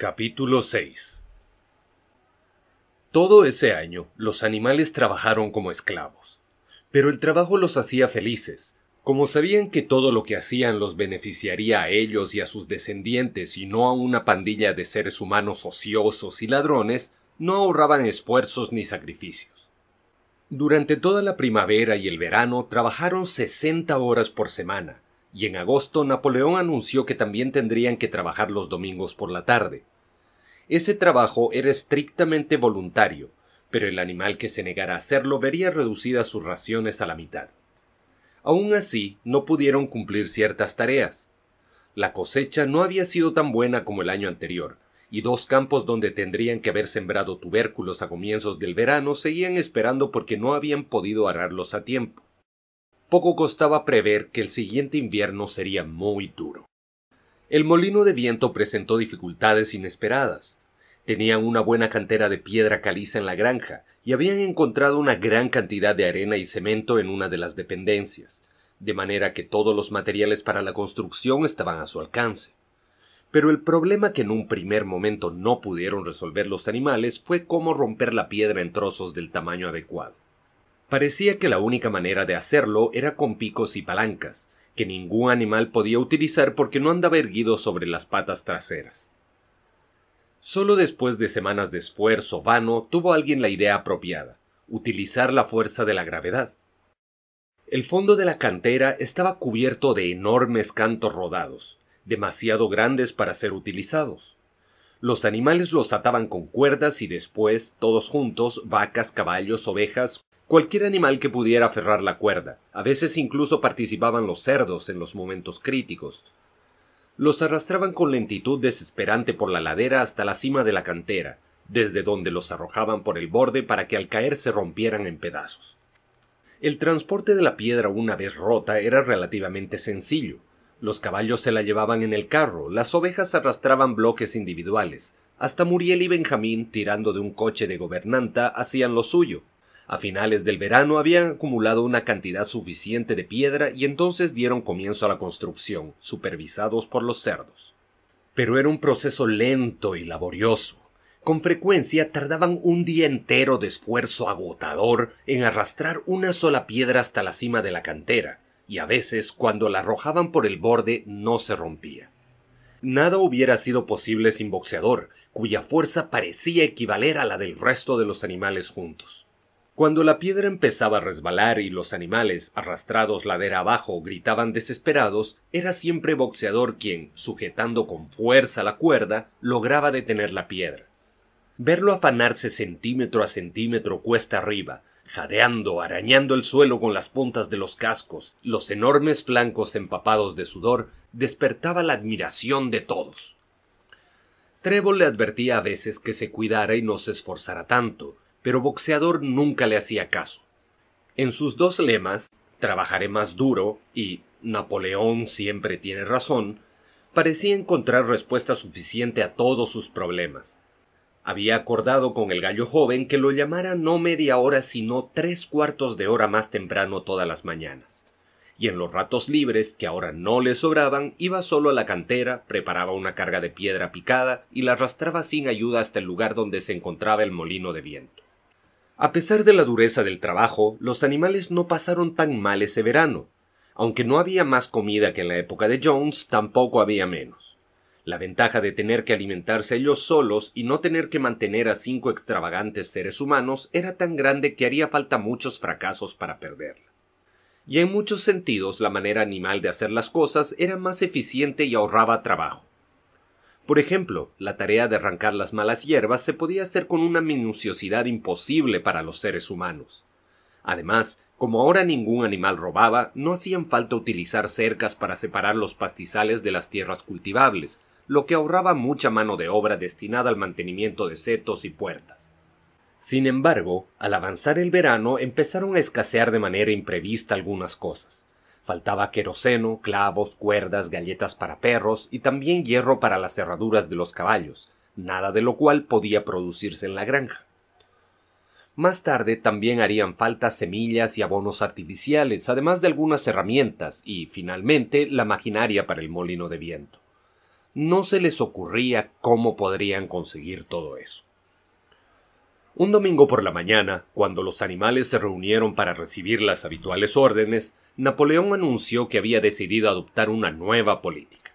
Capítulo 6 Todo ese año los animales trabajaron como esclavos, pero el trabajo los hacía felices, como sabían que todo lo que hacían los beneficiaría a ellos y a sus descendientes y no a una pandilla de seres humanos ociosos y ladrones, no ahorraban esfuerzos ni sacrificios. Durante toda la primavera y el verano trabajaron sesenta horas por semana, y en agosto Napoleón anunció que también tendrían que trabajar los domingos por la tarde. Ese trabajo era estrictamente voluntario, pero el animal que se negara a hacerlo vería reducidas sus raciones a la mitad. Aún así, no pudieron cumplir ciertas tareas. La cosecha no había sido tan buena como el año anterior, y dos campos donde tendrían que haber sembrado tubérculos a comienzos del verano seguían esperando porque no habían podido ararlos a tiempo. Poco costaba prever que el siguiente invierno sería muy duro. El molino de viento presentó dificultades inesperadas. Tenían una buena cantera de piedra caliza en la granja y habían encontrado una gran cantidad de arena y cemento en una de las dependencias, de manera que todos los materiales para la construcción estaban a su alcance. Pero el problema que en un primer momento no pudieron resolver los animales fue cómo romper la piedra en trozos del tamaño adecuado. Parecía que la única manera de hacerlo era con picos y palancas, que ningún animal podía utilizar porque no andaba erguido sobre las patas traseras. Solo después de semanas de esfuerzo vano tuvo alguien la idea apropiada, utilizar la fuerza de la gravedad. El fondo de la cantera estaba cubierto de enormes cantos rodados, demasiado grandes para ser utilizados. Los animales los ataban con cuerdas y después, todos juntos, vacas, caballos, ovejas, Cualquier animal que pudiera aferrar la cuerda, a veces incluso participaban los cerdos en los momentos críticos. Los arrastraban con lentitud desesperante por la ladera hasta la cima de la cantera, desde donde los arrojaban por el borde para que al caer se rompieran en pedazos. El transporte de la piedra una vez rota era relativamente sencillo. Los caballos se la llevaban en el carro, las ovejas arrastraban bloques individuales, hasta Muriel y Benjamín, tirando de un coche de gobernanta, hacían lo suyo, a finales del verano habían acumulado una cantidad suficiente de piedra y entonces dieron comienzo a la construcción, supervisados por los cerdos. Pero era un proceso lento y laborioso. Con frecuencia tardaban un día entero de esfuerzo agotador en arrastrar una sola piedra hasta la cima de la cantera, y a veces cuando la arrojaban por el borde no se rompía. Nada hubiera sido posible sin boxeador, cuya fuerza parecía equivaler a la del resto de los animales juntos. Cuando la piedra empezaba a resbalar y los animales, arrastrados ladera abajo, gritaban desesperados, era siempre boxeador quien, sujetando con fuerza la cuerda, lograba detener la piedra. Verlo afanarse centímetro a centímetro cuesta arriba, jadeando, arañando el suelo con las puntas de los cascos, los enormes flancos empapados de sudor, despertaba la admiración de todos. Trébol le advertía a veces que se cuidara y no se esforzara tanto, pero Boxeador nunca le hacía caso. En sus dos lemas, trabajaré más duro y Napoleón siempre tiene razón, parecía encontrar respuesta suficiente a todos sus problemas. Había acordado con el gallo joven que lo llamara no media hora sino tres cuartos de hora más temprano todas las mañanas. Y en los ratos libres, que ahora no le sobraban, iba solo a la cantera, preparaba una carga de piedra picada y la arrastraba sin ayuda hasta el lugar donde se encontraba el molino de viento. A pesar de la dureza del trabajo, los animales no pasaron tan mal ese verano. Aunque no había más comida que en la época de Jones, tampoco había menos. La ventaja de tener que alimentarse ellos solos y no tener que mantener a cinco extravagantes seres humanos era tan grande que haría falta muchos fracasos para perderla. Y en muchos sentidos la manera animal de hacer las cosas era más eficiente y ahorraba trabajo. Por ejemplo, la tarea de arrancar las malas hierbas se podía hacer con una minuciosidad imposible para los seres humanos. Además, como ahora ningún animal robaba, no hacían falta utilizar cercas para separar los pastizales de las tierras cultivables, lo que ahorraba mucha mano de obra destinada al mantenimiento de setos y puertas. Sin embargo, al avanzar el verano empezaron a escasear de manera imprevista algunas cosas. Faltaba queroseno, clavos, cuerdas, galletas para perros y también hierro para las cerraduras de los caballos, nada de lo cual podía producirse en la granja. Más tarde también harían falta semillas y abonos artificiales, además de algunas herramientas y, finalmente, la maquinaria para el molino de viento. no se les ocurría cómo podrían conseguir todo eso. Un domingo por la mañana, cuando los animales se reunieron para recibir las habituales órdenes, Napoleón anunció que había decidido adoptar una nueva política.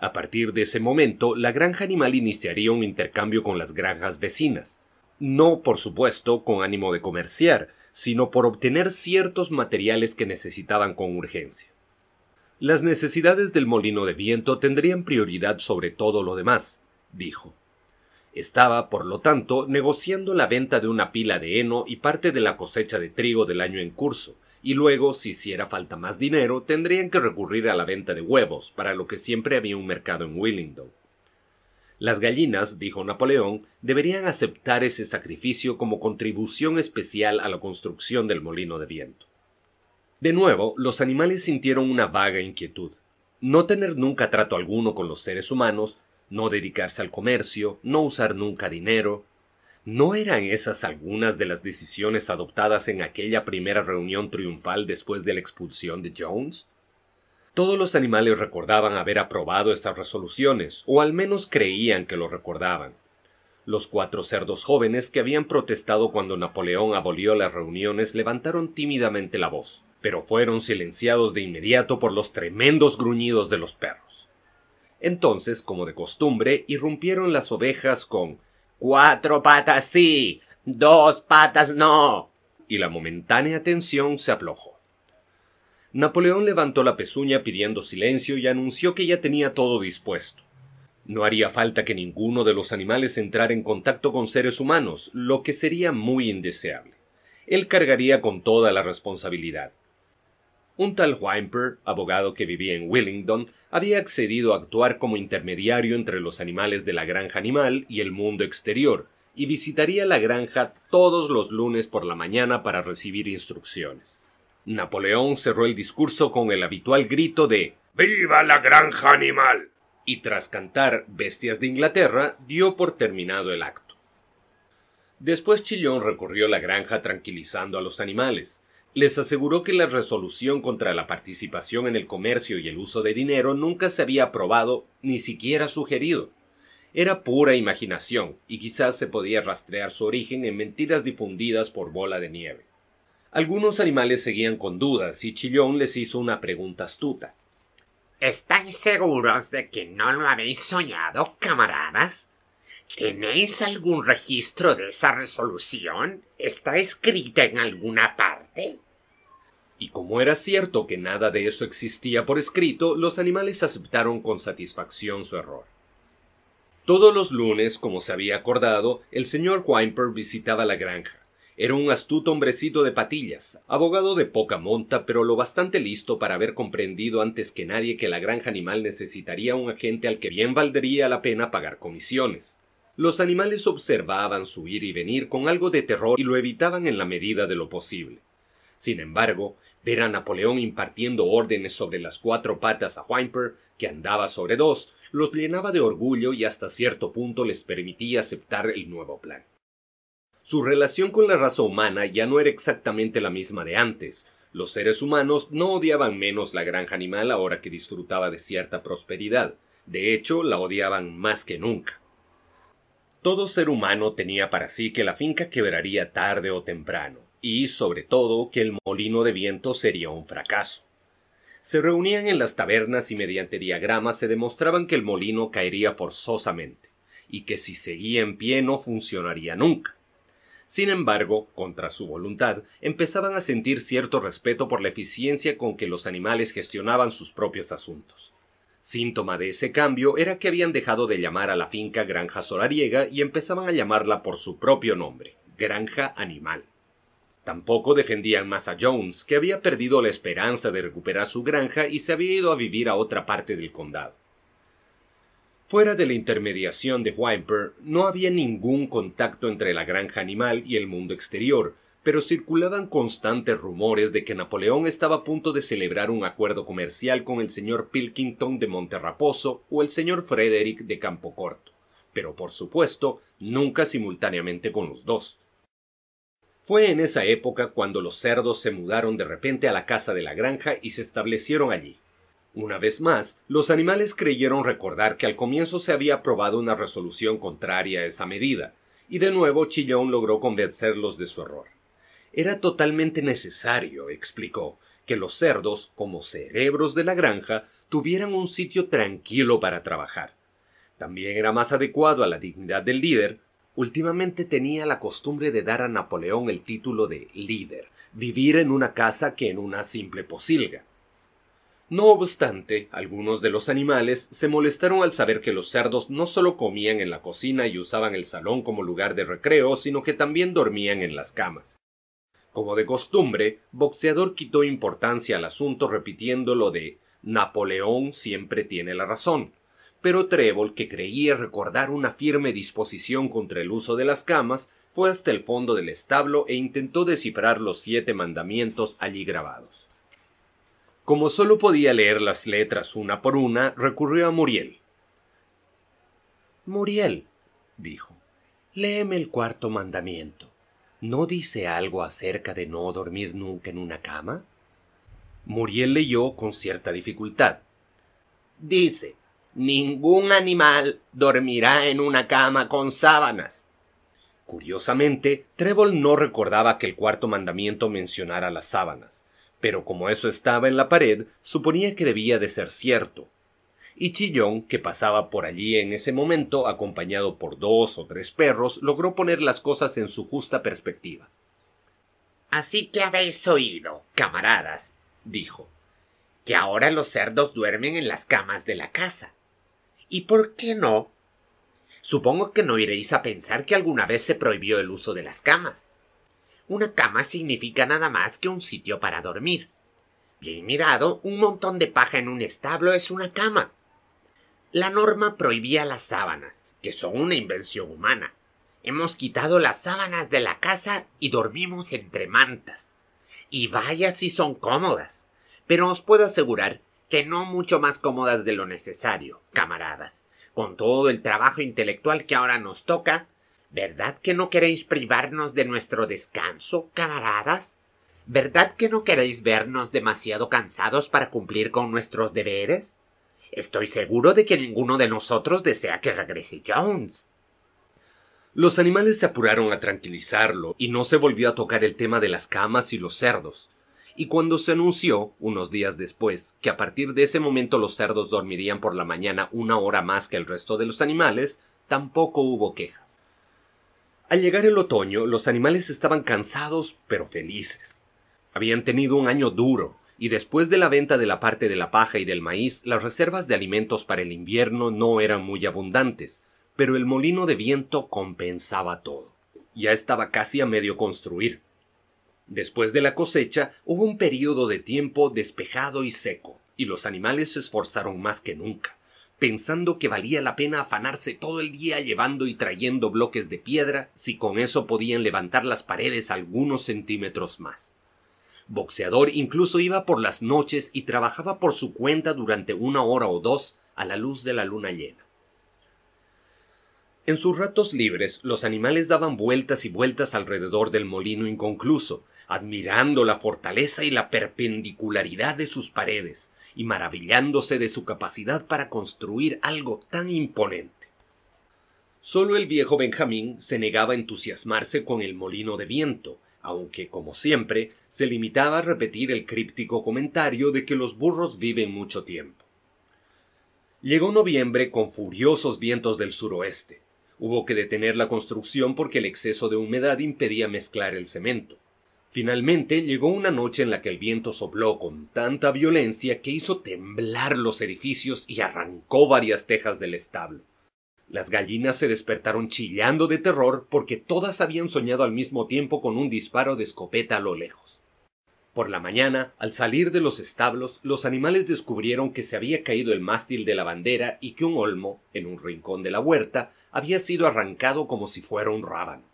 A partir de ese momento, la granja animal iniciaría un intercambio con las granjas vecinas, no, por supuesto, con ánimo de comerciar, sino por obtener ciertos materiales que necesitaban con urgencia. Las necesidades del molino de viento tendrían prioridad sobre todo lo demás, dijo. Estaba, por lo tanto, negociando la venta de una pila de heno y parte de la cosecha de trigo del año en curso, y luego, si hiciera falta más dinero, tendrían que recurrir a la venta de huevos, para lo que siempre había un mercado en Willingdon. Las gallinas, dijo Napoleón, deberían aceptar ese sacrificio como contribución especial a la construcción del molino de viento. De nuevo, los animales sintieron una vaga inquietud. No tener nunca trato alguno con los seres humanos no dedicarse al comercio, no usar nunca dinero. ¿No eran esas algunas de las decisiones adoptadas en aquella primera reunión triunfal después de la expulsión de Jones? Todos los animales recordaban haber aprobado estas resoluciones, o al menos creían que lo recordaban. Los cuatro cerdos jóvenes que habían protestado cuando Napoleón abolió las reuniones levantaron tímidamente la voz, pero fueron silenciados de inmediato por los tremendos gruñidos de los perros. Entonces, como de costumbre, irrumpieron las ovejas con Cuatro patas sí, dos patas no. y la momentánea tensión se aflojó. Napoleón levantó la pezuña pidiendo silencio y anunció que ya tenía todo dispuesto. No haría falta que ninguno de los animales entrara en contacto con seres humanos, lo que sería muy indeseable. Él cargaría con toda la responsabilidad. Un tal Whymper, abogado que vivía en Willingdon, había accedido a actuar como intermediario entre los animales de la granja animal y el mundo exterior, y visitaría la granja todos los lunes por la mañana para recibir instrucciones. Napoleón cerró el discurso con el habitual grito de ¡Viva la granja animal! y tras cantar Bestias de Inglaterra dio por terminado el acto. Después Chillón recorrió la granja tranquilizando a los animales, les aseguró que la resolución contra la participación en el comercio y el uso de dinero nunca se había aprobado ni siquiera sugerido. Era pura imaginación, y quizás se podía rastrear su origen en mentiras difundidas por bola de nieve. Algunos animales seguían con dudas, y Chillón les hizo una pregunta astuta. ¿Estáis seguros de que no lo habéis soñado, camaradas? ¿Tenéis algún registro de esa resolución? ¿Está escrita en alguna parte? Y como era cierto que nada de eso existía por escrito, los animales aceptaron con satisfacción su error. Todos los lunes, como se había acordado, el señor Whymper visitaba la granja. Era un astuto hombrecito de patillas, abogado de poca monta, pero lo bastante listo para haber comprendido antes que nadie que la granja animal necesitaría un agente al que bien valdría la pena pagar comisiones. Los animales observaban su ir y venir con algo de terror y lo evitaban en la medida de lo posible. Sin embargo, ver a Napoleón impartiendo órdenes sobre las cuatro patas a Whymper, que andaba sobre dos, los llenaba de orgullo y hasta cierto punto les permitía aceptar el nuevo plan. Su relación con la raza humana ya no era exactamente la misma de antes. Los seres humanos no odiaban menos la granja animal ahora que disfrutaba de cierta prosperidad. De hecho, la odiaban más que nunca. Todo ser humano tenía para sí que la finca quebraría tarde o temprano, y sobre todo que el molino de viento sería un fracaso. Se reunían en las tabernas y mediante diagramas se demostraban que el molino caería forzosamente, y que si seguía en pie no funcionaría nunca. Sin embargo, contra su voluntad, empezaban a sentir cierto respeto por la eficiencia con que los animales gestionaban sus propios asuntos. Síntoma de ese cambio era que habían dejado de llamar a la finca Granja Solariega y empezaban a llamarla por su propio nombre, Granja Animal. Tampoco defendían más a Jones, que había perdido la esperanza de recuperar su granja y se había ido a vivir a otra parte del condado. Fuera de la intermediación de Whymper, no había ningún contacto entre la granja animal y el mundo exterior, pero circulaban constantes rumores de que Napoleón estaba a punto de celebrar un acuerdo comercial con el señor Pilkington de Monterraposo o el señor Frederick de Campocorto, pero por supuesto nunca simultáneamente con los dos. Fue en esa época cuando los cerdos se mudaron de repente a la casa de la granja y se establecieron allí. Una vez más, los animales creyeron recordar que al comienzo se había aprobado una resolución contraria a esa medida, y de nuevo Chillón logró convencerlos de su error. Era totalmente necesario, explicó, que los cerdos, como cerebros de la granja, tuvieran un sitio tranquilo para trabajar. También era más adecuado a la dignidad del líder. Últimamente tenía la costumbre de dar a Napoleón el título de líder, vivir en una casa que en una simple posilga. No obstante, algunos de los animales se molestaron al saber que los cerdos no solo comían en la cocina y usaban el salón como lugar de recreo, sino que también dormían en las camas. Como de costumbre, Boxeador quitó importancia al asunto repitiendo lo de Napoleón siempre tiene la razón. Pero Trébol, que creía recordar una firme disposición contra el uso de las camas, fue hasta el fondo del establo e intentó descifrar los siete mandamientos allí grabados. Como solo podía leer las letras una por una, recurrió a Muriel. Muriel, dijo, léeme el cuarto mandamiento. ¿No dice algo acerca de no dormir nunca en una cama? Muriel leyó con cierta dificultad. Dice, ningún animal dormirá en una cama con sábanas. Curiosamente, Trébol no recordaba que el cuarto mandamiento mencionara las sábanas pero como eso estaba en la pared, suponía que debía de ser cierto. Y Chillón, que pasaba por allí en ese momento, acompañado por dos o tres perros, logró poner las cosas en su justa perspectiva. Así que habéis oído, camaradas, dijo, que ahora los cerdos duermen en las camas de la casa. ¿Y por qué no? Supongo que no iréis a pensar que alguna vez se prohibió el uso de las camas. Una cama significa nada más que un sitio para dormir. Bien mirado, un montón de paja en un establo es una cama. La norma prohibía las sábanas, que son una invención humana. Hemos quitado las sábanas de la casa y dormimos entre mantas. Y vaya si son cómodas. Pero os puedo asegurar que no mucho más cómodas de lo necesario, camaradas. Con todo el trabajo intelectual que ahora nos toca, ¿Verdad que no queréis privarnos de nuestro descanso, camaradas? ¿Verdad que no queréis vernos demasiado cansados para cumplir con nuestros deberes? Estoy seguro de que ninguno de nosotros desea que regrese Jones. Los animales se apuraron a tranquilizarlo y no se volvió a tocar el tema de las camas y los cerdos. Y cuando se anunció, unos días después, que a partir de ese momento los cerdos dormirían por la mañana una hora más que el resto de los animales, tampoco hubo quejas. Al llegar el otoño, los animales estaban cansados pero felices. Habían tenido un año duro, y después de la venta de la parte de la paja y del maíz, las reservas de alimentos para el invierno no eran muy abundantes, pero el molino de viento compensaba todo. Ya estaba casi a medio construir. Después de la cosecha hubo un período de tiempo despejado y seco, y los animales se esforzaron más que nunca pensando que valía la pena afanarse todo el día llevando y trayendo bloques de piedra si con eso podían levantar las paredes algunos centímetros más. Boxeador incluso iba por las noches y trabajaba por su cuenta durante una hora o dos a la luz de la luna llena. En sus ratos libres los animales daban vueltas y vueltas alrededor del molino inconcluso, admirando la fortaleza y la perpendicularidad de sus paredes, y maravillándose de su capacidad para construir algo tan imponente. Solo el viejo Benjamín se negaba a entusiasmarse con el molino de viento, aunque, como siempre, se limitaba a repetir el críptico comentario de que los burros viven mucho tiempo. Llegó noviembre con furiosos vientos del suroeste. Hubo que detener la construcción porque el exceso de humedad impedía mezclar el cemento. Finalmente llegó una noche en la que el viento sopló con tanta violencia que hizo temblar los edificios y arrancó varias tejas del establo. Las gallinas se despertaron chillando de terror porque todas habían soñado al mismo tiempo con un disparo de escopeta a lo lejos. Por la mañana, al salir de los establos, los animales descubrieron que se había caído el mástil de la bandera y que un olmo, en un rincón de la huerta, había sido arrancado como si fuera un rábano.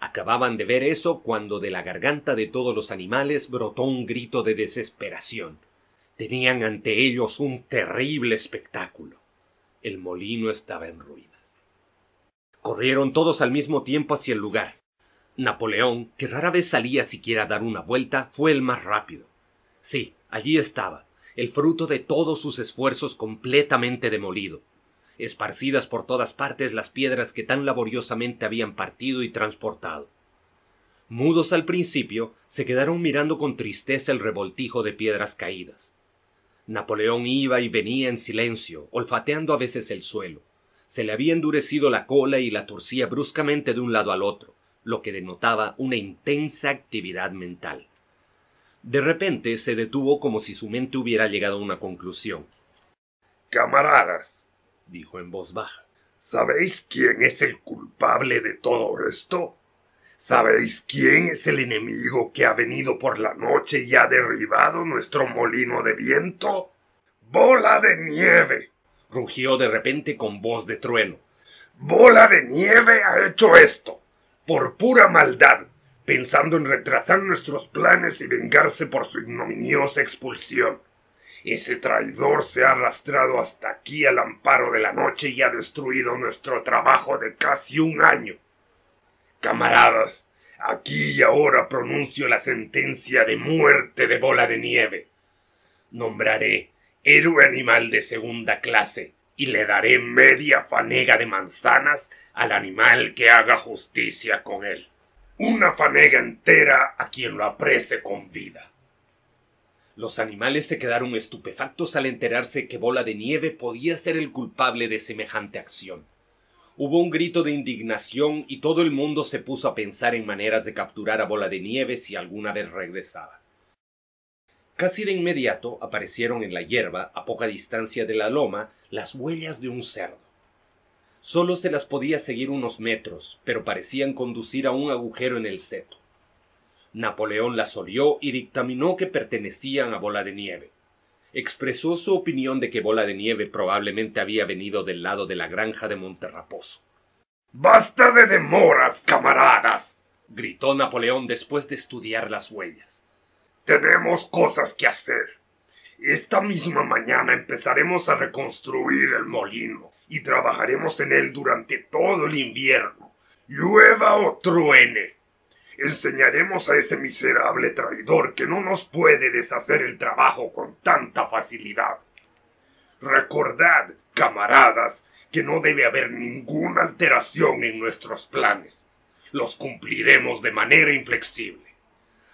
Acababan de ver eso cuando de la garganta de todos los animales brotó un grito de desesperación. Tenían ante ellos un terrible espectáculo. El molino estaba en ruinas. Corrieron todos al mismo tiempo hacia el lugar. Napoleón, que rara vez salía siquiera a dar una vuelta, fue el más rápido. Sí, allí estaba, el fruto de todos sus esfuerzos completamente demolido. Esparcidas por todas partes las piedras que tan laboriosamente habían partido y transportado. Mudos al principio, se quedaron mirando con tristeza el revoltijo de piedras caídas. Napoleón iba y venía en silencio, olfateando a veces el suelo. Se le había endurecido la cola y la torcía bruscamente de un lado al otro, lo que denotaba una intensa actividad mental. De repente se detuvo como si su mente hubiera llegado a una conclusión. Camaradas, dijo en voz baja, ¿sabéis quién es el culpable de todo esto? ¿Sabéis quién es el enemigo que ha venido por la noche y ha derribado nuestro molino de viento? ¡Bola de nieve! rugió de repente con voz de trueno. Bola de nieve ha hecho esto, por pura maldad, pensando en retrasar nuestros planes y vengarse por su ignominiosa expulsión. Ese traidor se ha arrastrado hasta aquí al amparo de la noche y ha destruido nuestro trabajo de casi un año. Camaradas, aquí y ahora pronuncio la sentencia de muerte de bola de nieve. Nombraré héroe animal de segunda clase y le daré media fanega de manzanas al animal que haga justicia con él. Una fanega entera a quien lo aprese con vida. Los animales se quedaron estupefactos al enterarse que Bola de Nieve podía ser el culpable de semejante acción. Hubo un grito de indignación y todo el mundo se puso a pensar en maneras de capturar a Bola de Nieve si alguna vez regresaba. Casi de inmediato aparecieron en la hierba, a poca distancia de la loma, las huellas de un cerdo. Solo se las podía seguir unos metros, pero parecían conducir a un agujero en el seto. Napoleón las olió y dictaminó que pertenecían a Bola de Nieve expresó su opinión de que Bola de Nieve probablemente había venido del lado de la granja de Monterraposo. ¡Basta de demoras, camaradas! gritó Napoleón después de estudiar las huellas. Tenemos cosas que hacer. Esta misma mañana empezaremos a reconstruir el molino y trabajaremos en él durante todo el invierno, llueva o truene. Enseñaremos a ese miserable traidor que no nos puede deshacer el trabajo con tanta facilidad. Recordad, camaradas, que no debe haber ninguna alteración en nuestros planes. Los cumpliremos de manera inflexible.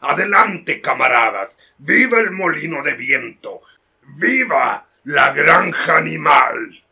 Adelante, camaradas. Viva el molino de viento. Viva la granja animal.